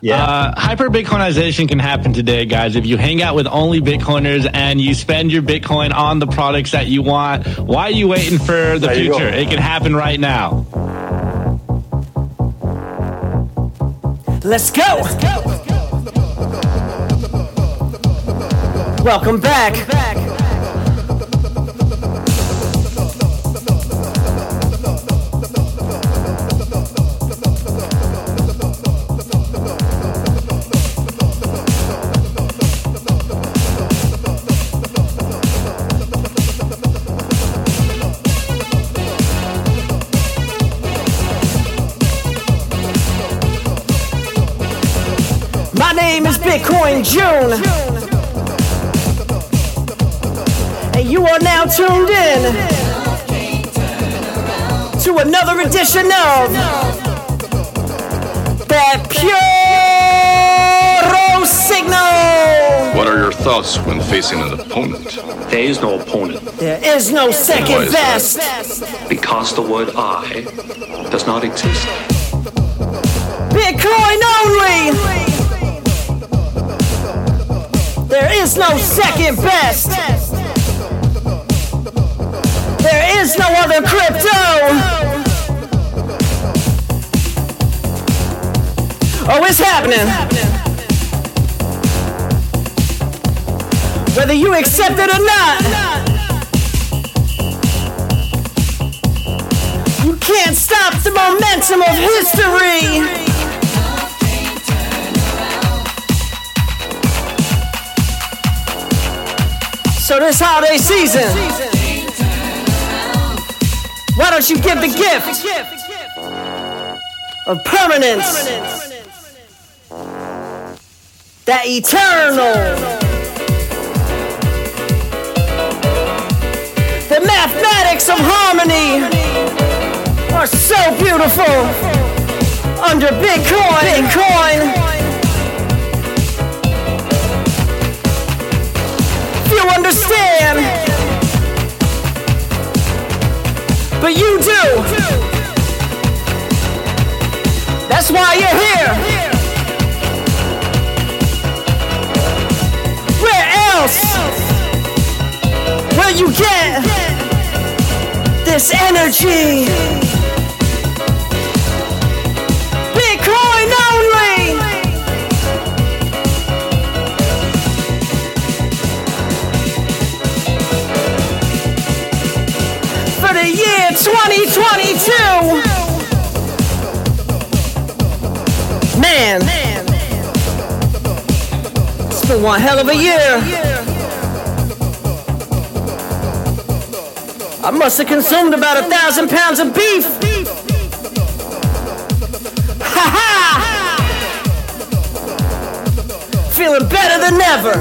Yeah. Uh, hyper Bitcoinization can happen today, guys. If you hang out with only Bitcoiners and you spend your Bitcoin on the products that you want, why are you waiting for the There go. future? It can happen right now. Let's go. Welcome back. My name is Bitcoin June. And you are now tuned in to another edition of that Puro Signal. What are your thoughts when facing an opponent? There is no opponent There is no second is that? best. because the word I does not exist. Bitcoin only. There is no second best. There is no other crypto. Oh, it's happening. Whether you accept it or not, you can't stop the momentum of history. So this holiday season, why don't you give the gift of permanence, that eternal, the mathematics of harmony are so beautiful under Bitcoin. Bitcoin. You understand, but you do. That's why you're here. Where else will you get this energy? One hell of a year. I must have consumed about a thousand pounds of beef. Ha ha! Feeling better than ever.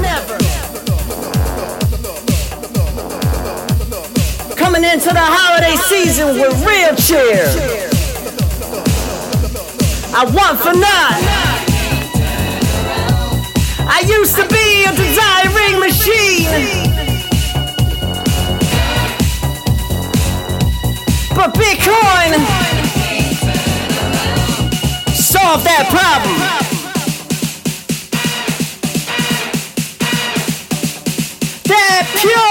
coming into the holiday season with real cheer. I want for naught. I used to be a desiring machine. But Bitcoin solved that problem. That pure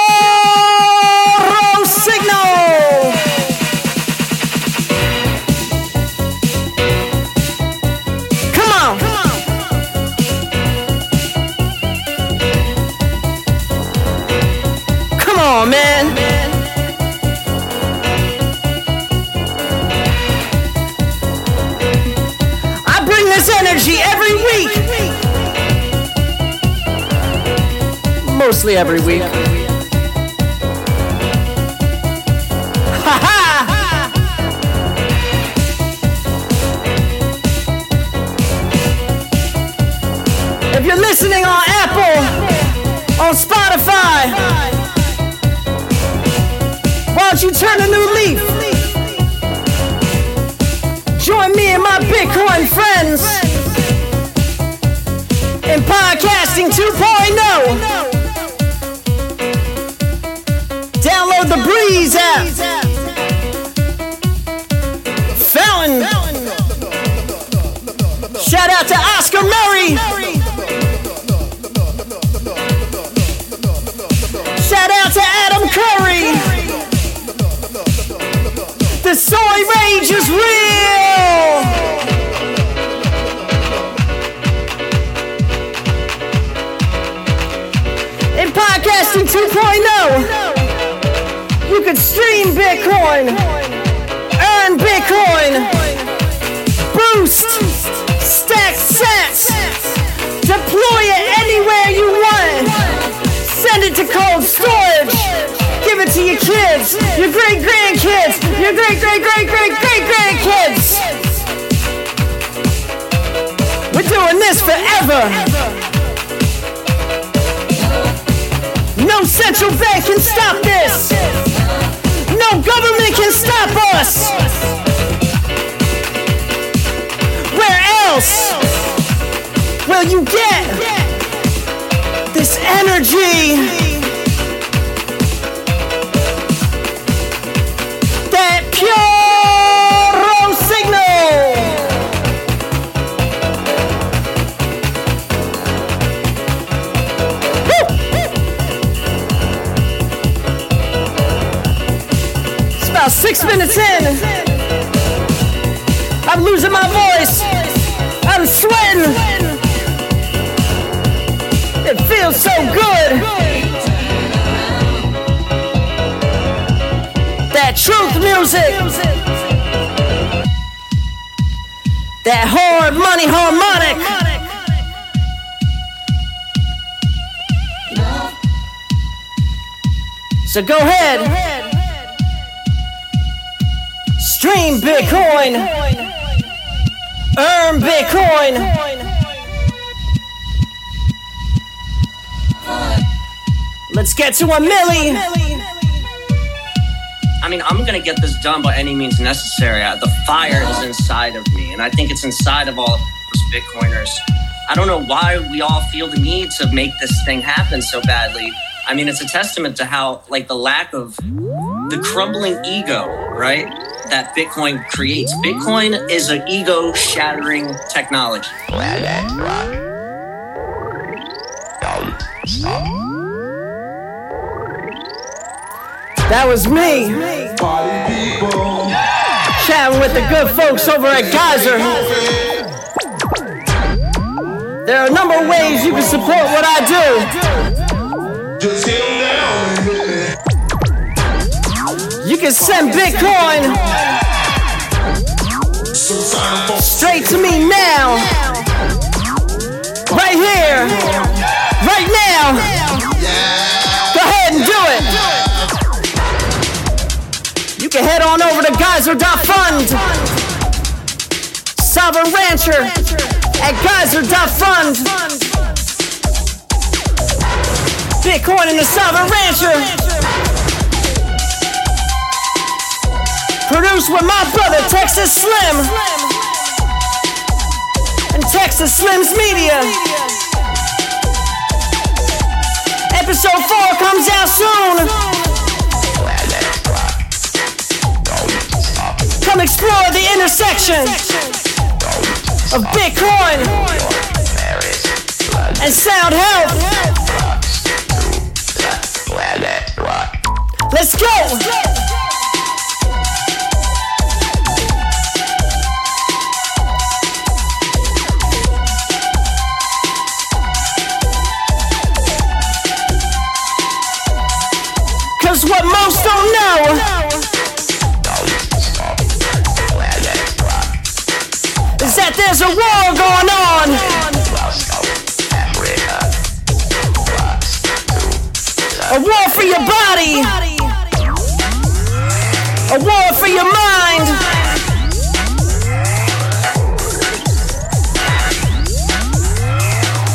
energy every week. Mostly every week. If you're listening on Apple, on Spotify, why don't you turn a new leaf? Join me and my Bitcoin friends Podcasting 2.0. Download the Breeze app. Fountain. Shout out to Oscar Merry. Shout out to Adam Curry. The soy rage is real. Podcasting 2.0, you could stream Bitcoin, earn Bitcoin, boost, stack sats, deploy it anywhere you want, send it to cold storage, give it to your kids, your great grandkids, your great great great great great grandkids. We're doing this forever. No central bank can stop this. No government can stop us. Where else will you get this energy? That pure about six minutes in. I'm losing my voice. I'm sweating. It feels so good. That truth music. That hard money harmonic. So go ahead. Stream Bitcoin. Earn Bitcoin. Let's get to a milli. I mean, I'm gonna get this done by any means necessary. Uh, The fire is inside of me, and I think it's inside of all of us Bitcoiners. I don't know why we all feel the need to make this thing happen so badly. I mean, it's a testament to how, like, the lack of the crumbling ego, right? That Bitcoin creates. Bitcoin is an ego shattering technology. That was me. Chatting with the good folks over at Geyser. There are a number of ways you can support what I do. You can send Bitcoin straight to me now. Right here. Right now. Go ahead and do it. You can head on over to geyser.fund. Sovereign Rancher at geyser.fund. Bitcoin in the Sovereign Rancher. Produced with my brother Texas Slim. And Texas Slim's Media. Episode 4 comes out soon. Come explore the intersection of Bitcoin and sound health. Let's go! For your body. A war for your mind.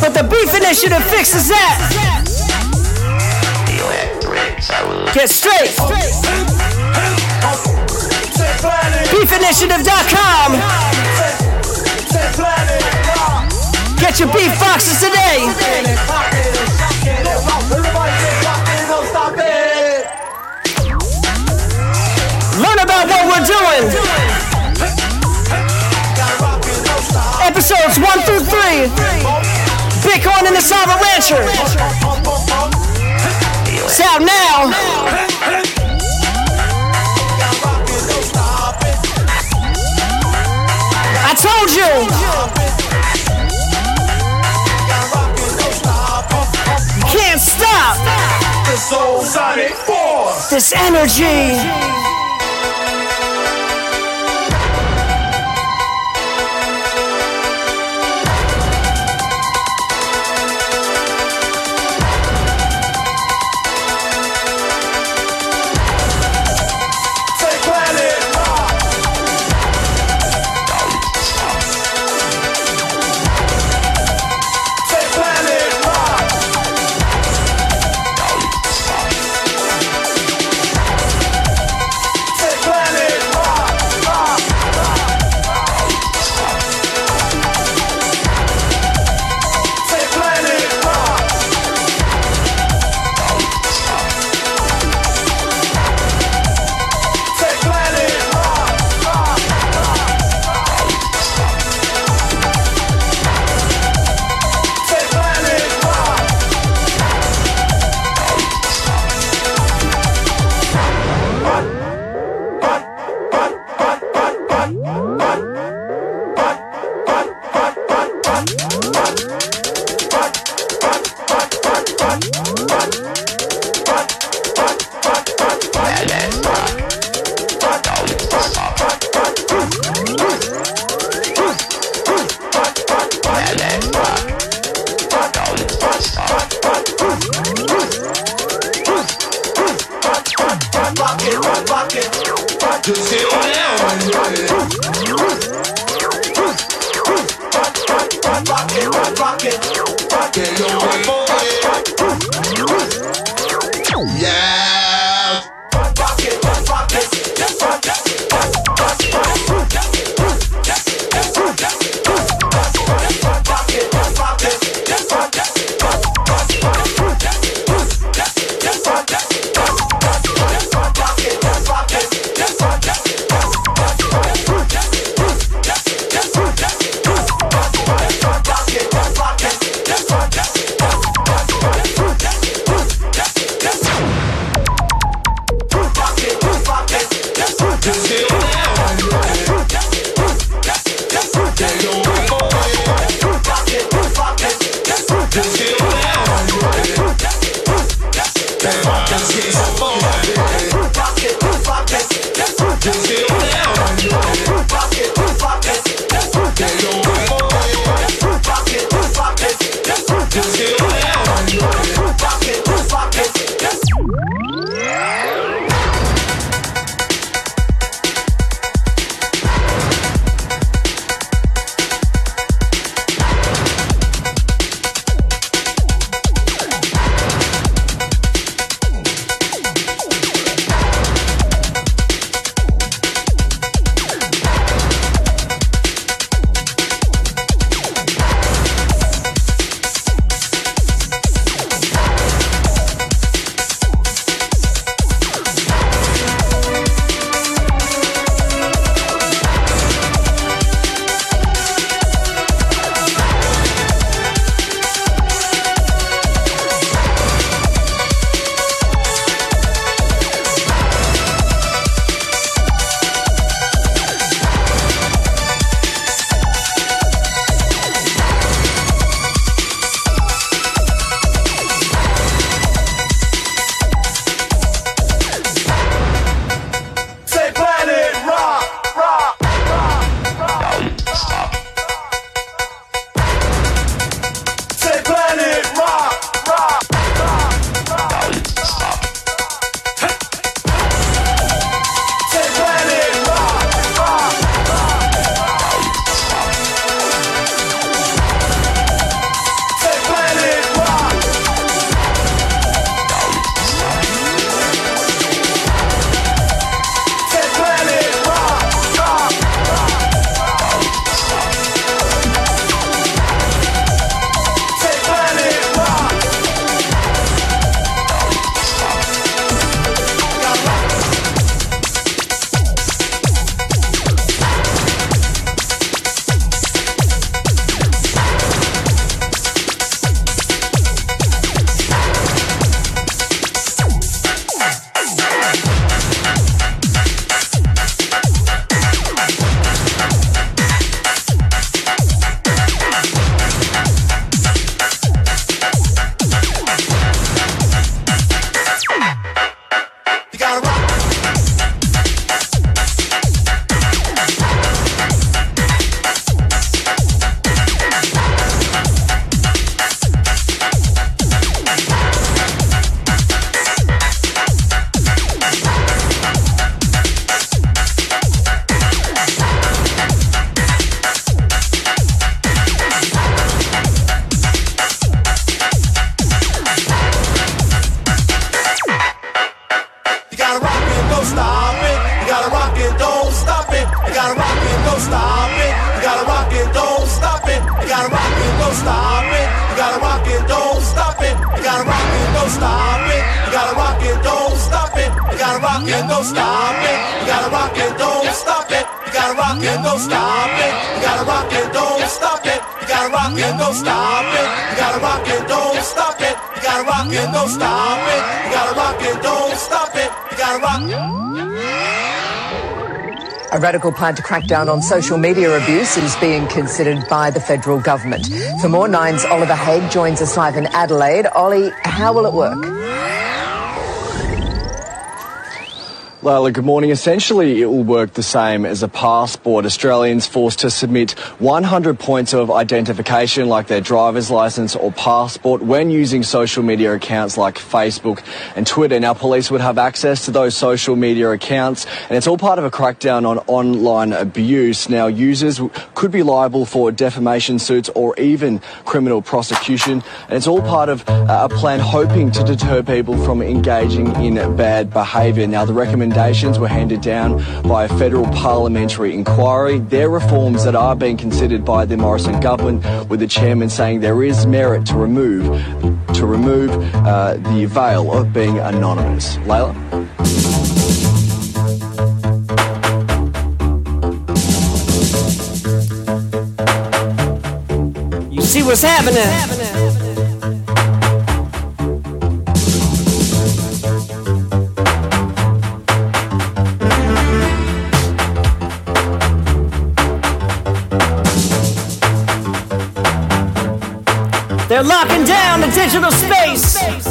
But the Beef Initiative fixes that. Get straight. Beefinitiative.com. Get your beef boxes today. About what we're doing. Episodes 1 through 3. Bitcoin in the Sovereign Rancher. It's out now. I told you. Can't stop. The Soul Sonic Force. This energy. Rock it, don't stop it. You gotta rock it, don't stop it. You gotta rock it, don't stop it. You gotta rock it, don't stop it. You gotta rock it, don't stop it. You gotta rock it, don't stop it. You gotta rock it, don't stop it. You gotta rock it, don't stop it. You gotta rock. A radical plan to crack down on social media abuse is being considered by the federal government. For more, Nine's Oliver Haig joins us live in Adelaide. Ollie, how will it work? Lila, good morning. Essentially, it will work the same as a passport. Australians forced to submit 100 points of identification, like their driver's license or passport, when using social media accounts like Facebook and Twitter. Now, police would have access to those social media accounts, and it's all part of a crackdown on online abuse. Now, users could be liable for defamation suits or even criminal prosecution, and it's all part of uh, a plan hoping to deter people from engaging in bad behaviour. Now, the recommendation recommendations were handed down by a federal parliamentary inquiry. They're reforms that are being considered by the Morrison government, with the chairman saying there is merit to remove to remove uh, the veil of being anonymous. Layla. You see what's happening? They're locking down the digital space.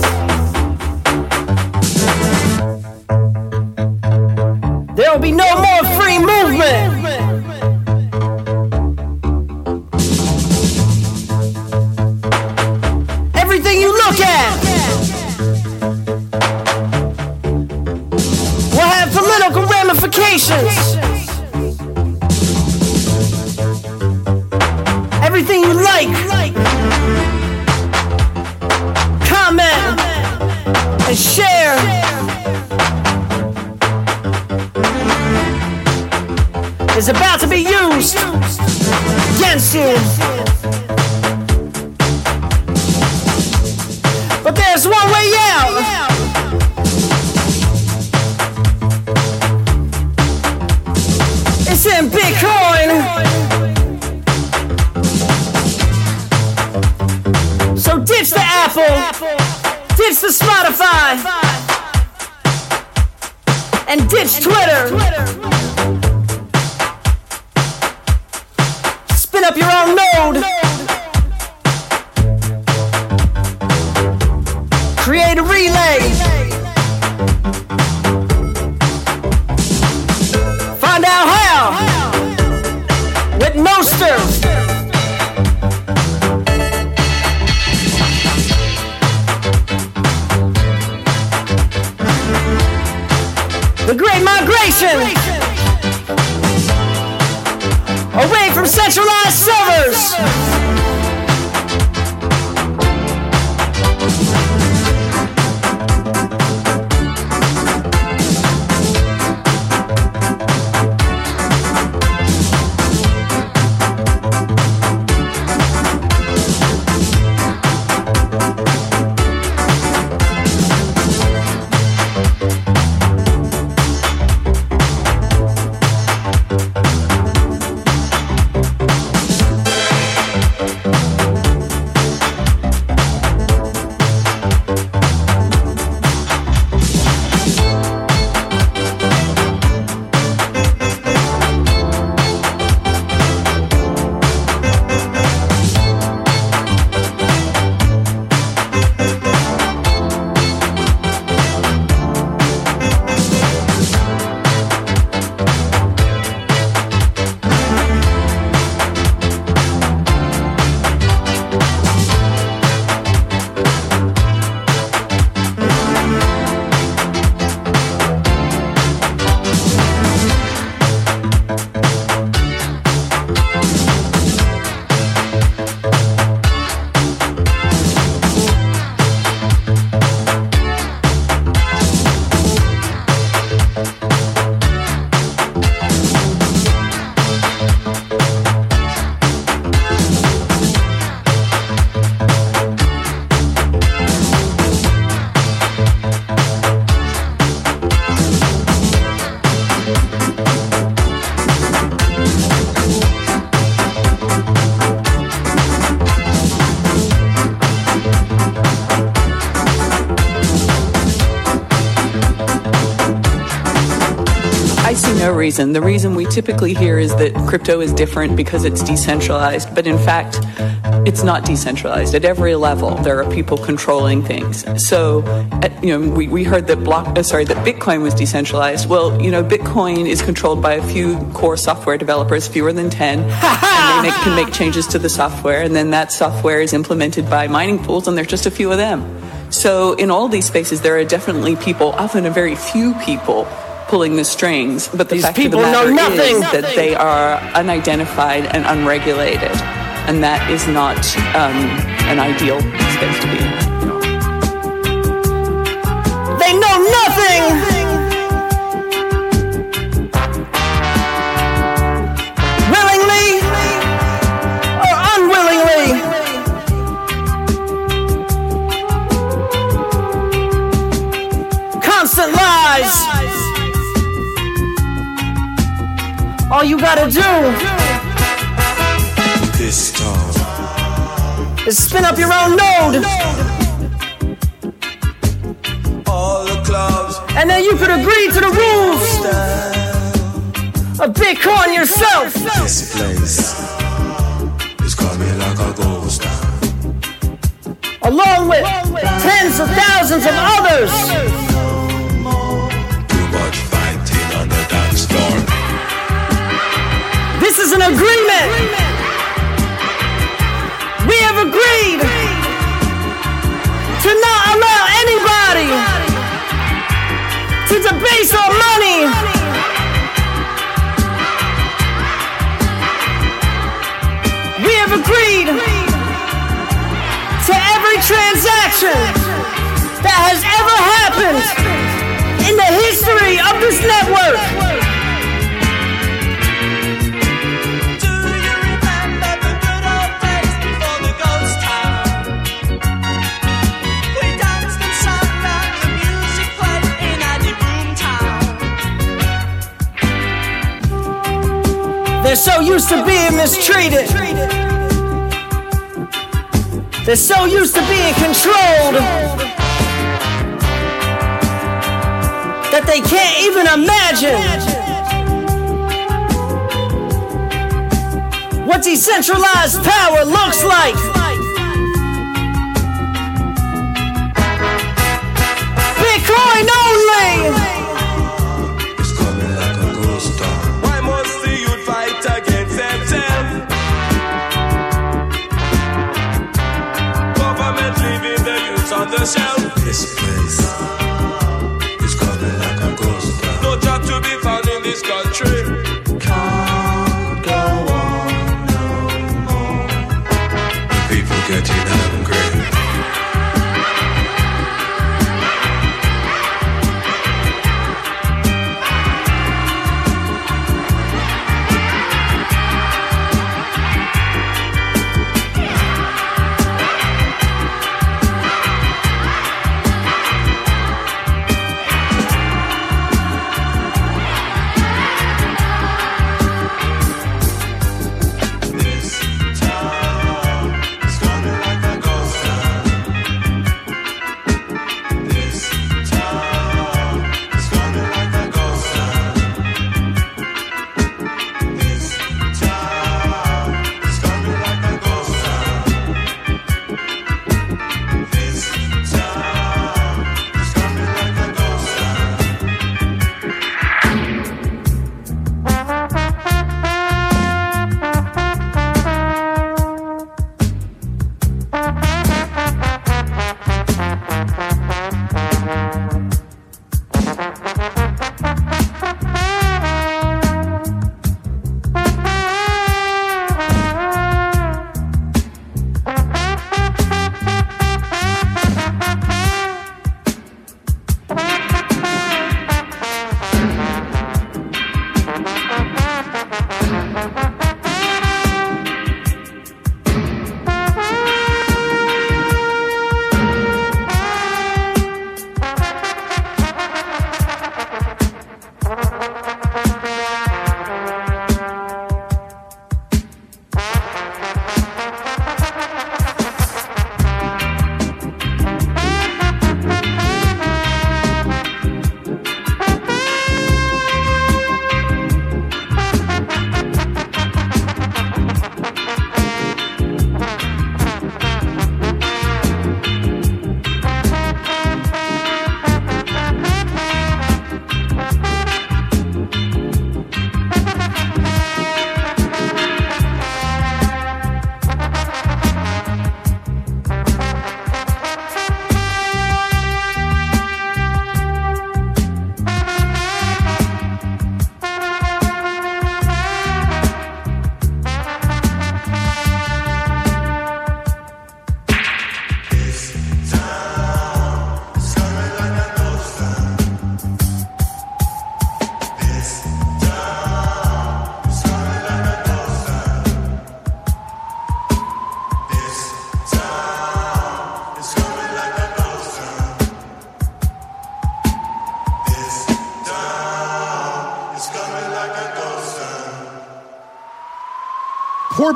Ditch the Apple, ditch the Spotify, and ditch Twitter. Spin up your own node. Create a relay. Find out how with Nostr. Reason. The reason we typically hear is that crypto is different because it's decentralized, but in fact, it's not decentralized. At every level, there are people controlling things. So, at, you know, we, we heard that block, uh, sorry, that Bitcoin was decentralized. Well, you know, Bitcoin is controlled by a few core software developers, fewer than 10, and they make, can make changes to the software, and then that software is implemented by mining pools, and there's just a few of them. So, in all these spaces, there are definitely people, often a very few people, pulling the strings. But the These fact of the people know matter nothing. is that they are unidentified and unregulated, and that is not um, an ideal space to be in. All you gotta do This time, is spin up your own node, all the clubs and then you could agree to the rules of Bitcoin yourself. This place is coming like a ghost town. along with tens of thousands of others. Is an agreement. We have agreed to not allow anybody to debase our money. We have agreed to every transaction that has ever happened in the history of this network. They're so used to being mistreated. They're so used to being controlled that they can't even imagine what decentralized power looks like. Bitcoin only!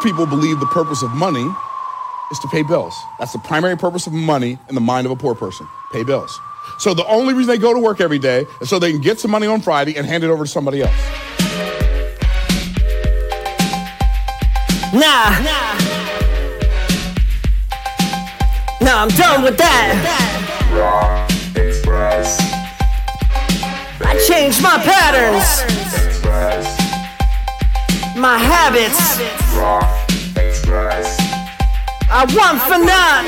People believe the purpose of money is to pay bills. That's the primary purpose of money in the mind of a poor person pay bills. So the only reason they go to work every day is so they can get some money on Friday and hand it over to somebody else. Nah. Nah, I'm done with that. I changed my patterns, my habits. I want for none.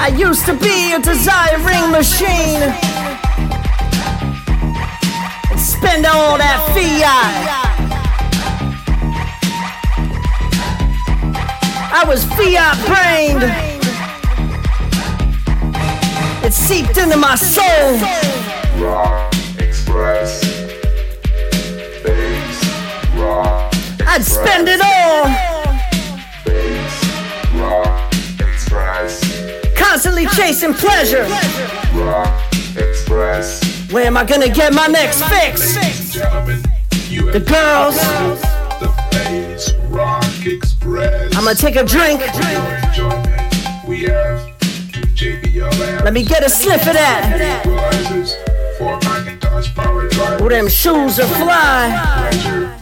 I used to be a desiring machine. And spend all that fiat. I was fiat brained. It seeped into my soul. I'd spend it all. Constantly chasing pleasure. Where am I gonna get my next fix? The girls. I'm gonna take a drink. Let me get a sniff of that. Oh, them shoes are fly.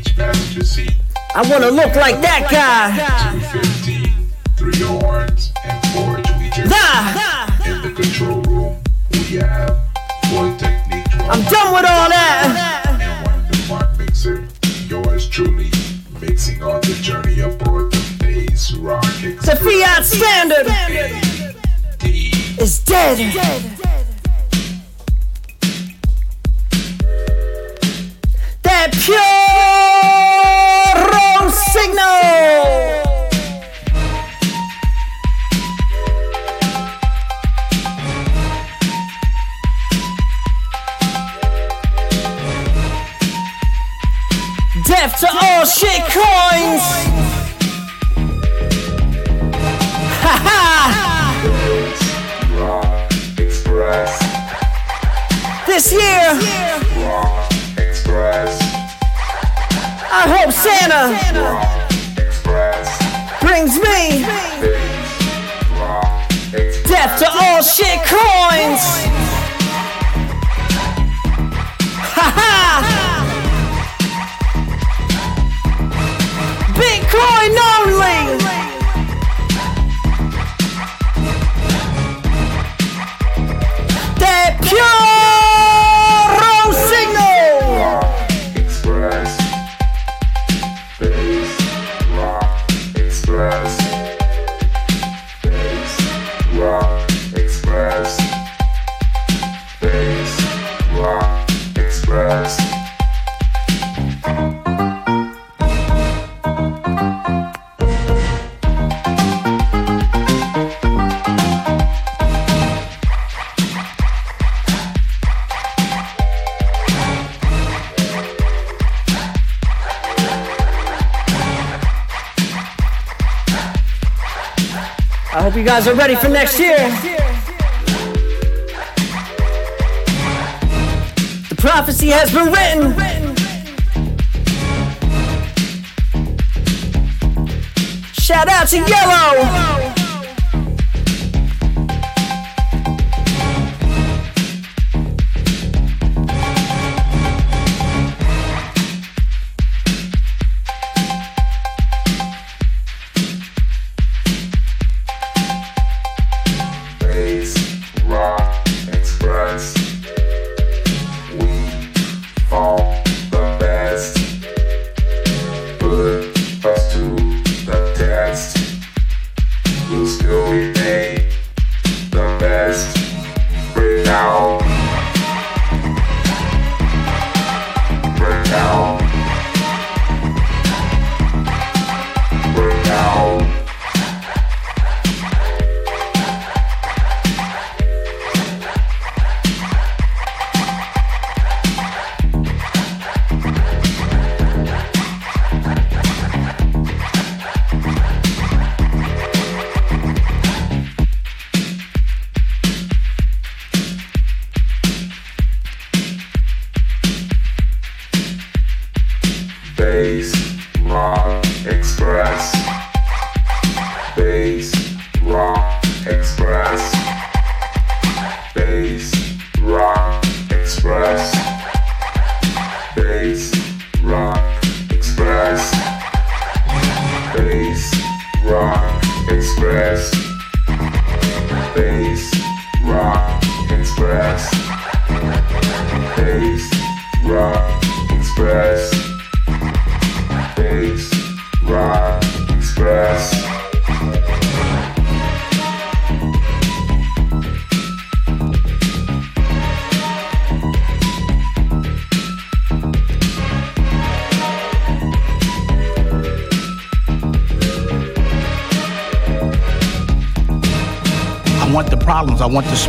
On the side of each passenger seat. I wanna look like that guy. 215, three horns, and four tweeters. Nah. In the control room, we have one technique. I'm done with all that. And one Mark mixer. Yours truly, mixing on the journey aboard the bass rock The fiat standard is dead. That pure you guys are ready for next year. The prophecy has been written. Shout out to Yellow.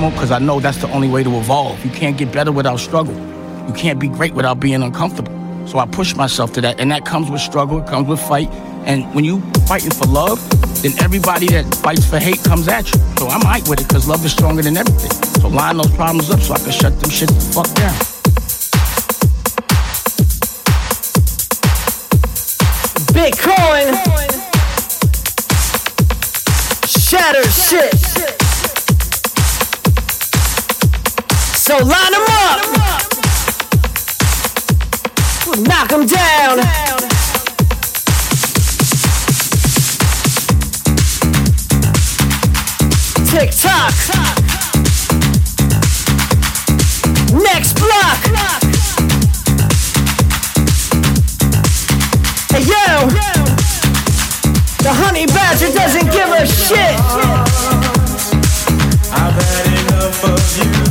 Because I know that's the only way to evolve. You can't get better without struggle. You can't be great without being uncomfortable. So I push myself to that, and that comes with struggle. It comes with fight. And when you fighting for love, then everybody that fights for hate comes at you. So I'm right with it because love is stronger than everything. So line those problems up so I can shut them shit the fuck down. Bitcoin. Shatter shit. So line them up. We'll knock them down. Tick tock. Next block. Hey yo, the honey badger doesn't give a shit. I've had enough of you.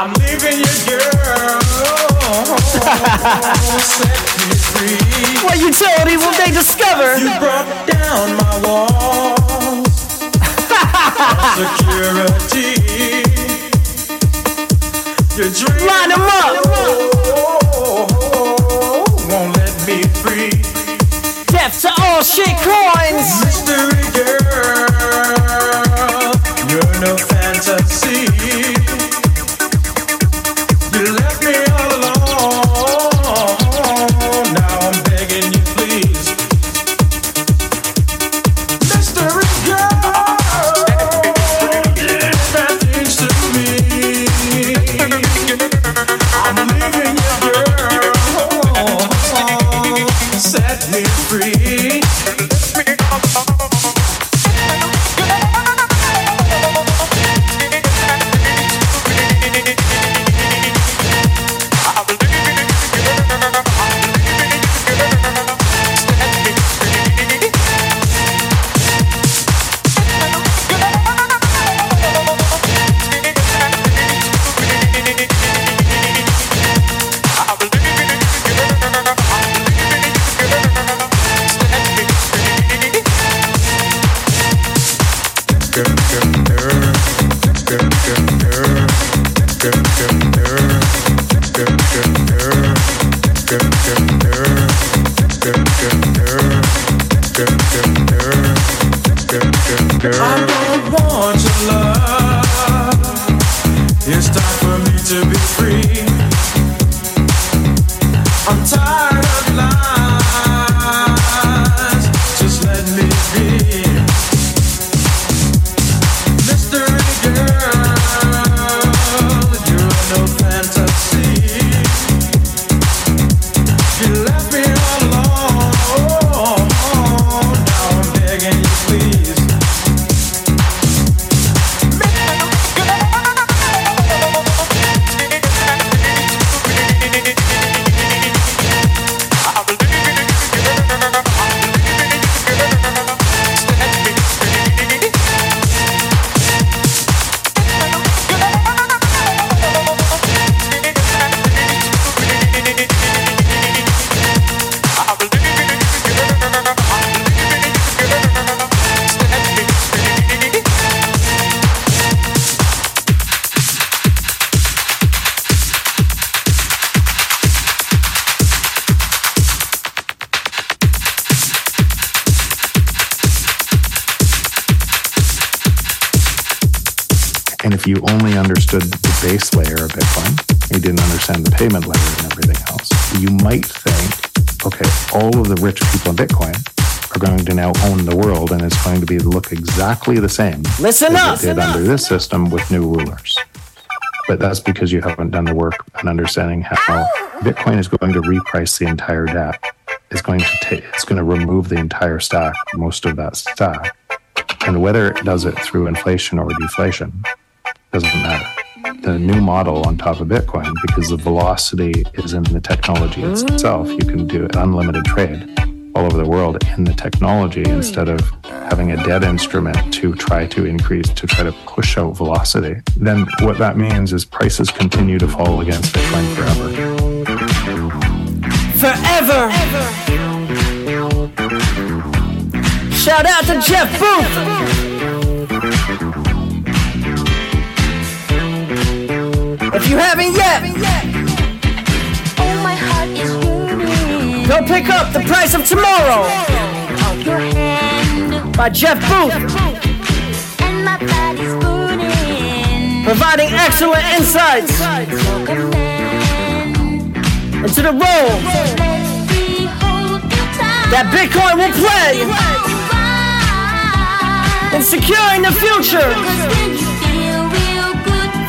I'm leaving you, girl. Set me free. What utility will they discover? You brought down my walls. Security. Your. Line 'em up. Won't let me free. Death to all shit coins. Mystery girl. You only understood the base layer of Bitcoin, you didn't understand the payment layer and everything else, you might think, okay, all of the rich people in Bitcoin are going to now own the world and it's going to be look exactly the same Listen as up. it did under this system with new rulers. But that's because you haven't done the work and understanding how Bitcoin is going to reprice the entire debt. It's going to take it's going to remove the entire stack, most of that stack. And whether it does it through inflation or deflation doesn't matter. The new model on top of Bitcoin, because the velocity is in the technology itself, you can do unlimited trade all over the world in the technology instead of having a dead instrument to try to increase, to try to push out velocity. Then what that means is prices continue to fall against Bitcoin forever. Forever. Shout out to Jeff Booth. If you haven't yet, go pick up The Price of Tomorrow. By Jeff Booth. Providing excellent insights into the role that Bitcoin will play in securing the future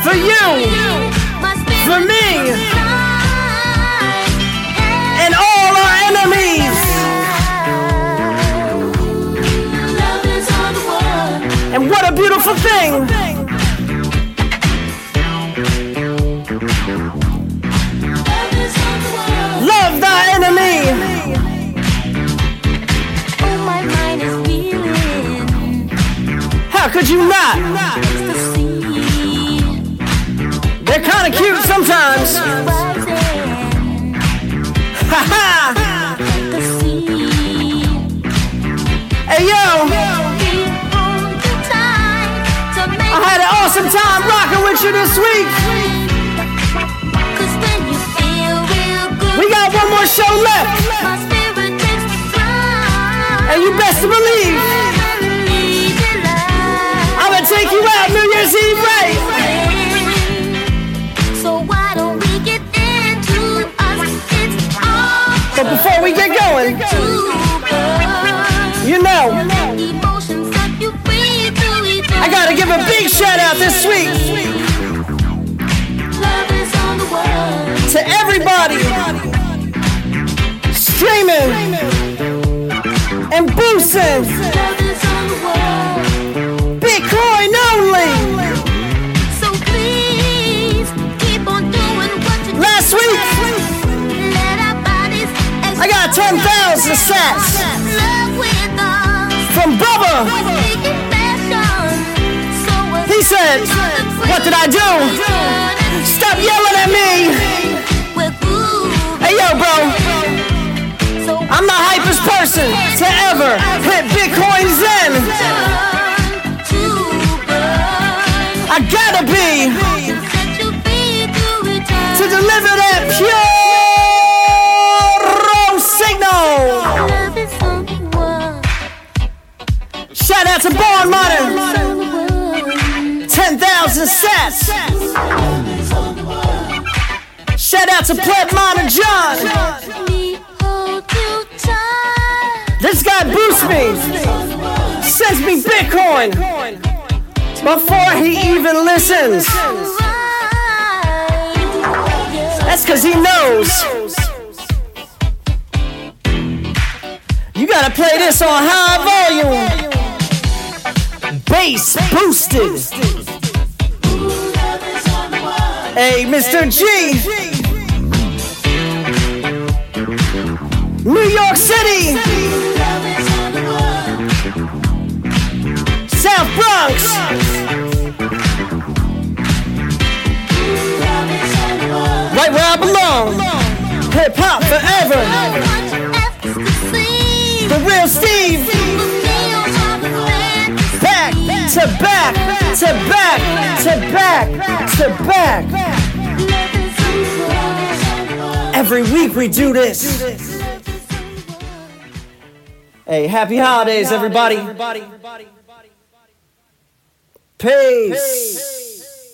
for you, for me, and all our enemies. And what a beautiful thing! Love thy enemy. How could you not? They're kind of cute sometimes. Ha ha! Hey yo! I had an awesome time rocking with you this week. We got one more show left. And you best believe give a big shout out this week. To everybody. Streaming. And boosting. Bitcoin only. So please keep on doing what you do. Last week, I got 10,000 sats. From Bubba. Said, What did I do? Stop yelling at me. Hey, yo, bro. I'm the hypest person to ever hit Bitcoin Zen. I gotta be to deliver that pure signal. Shout out to Born Modern. 10,000 sats. Shout out to Pleb Modern John. This guy boosts me, sends me Bitcoin before he even listens. That's because he knows. You gotta play this on high volume. Bass boosted. Hey, Mr. G. New York City. South Bronx. Right where I belong. Hip hop forever. The real Steve. To back to back to back to back. Every week we do this. Hey, happy holidays, everybody. Peace.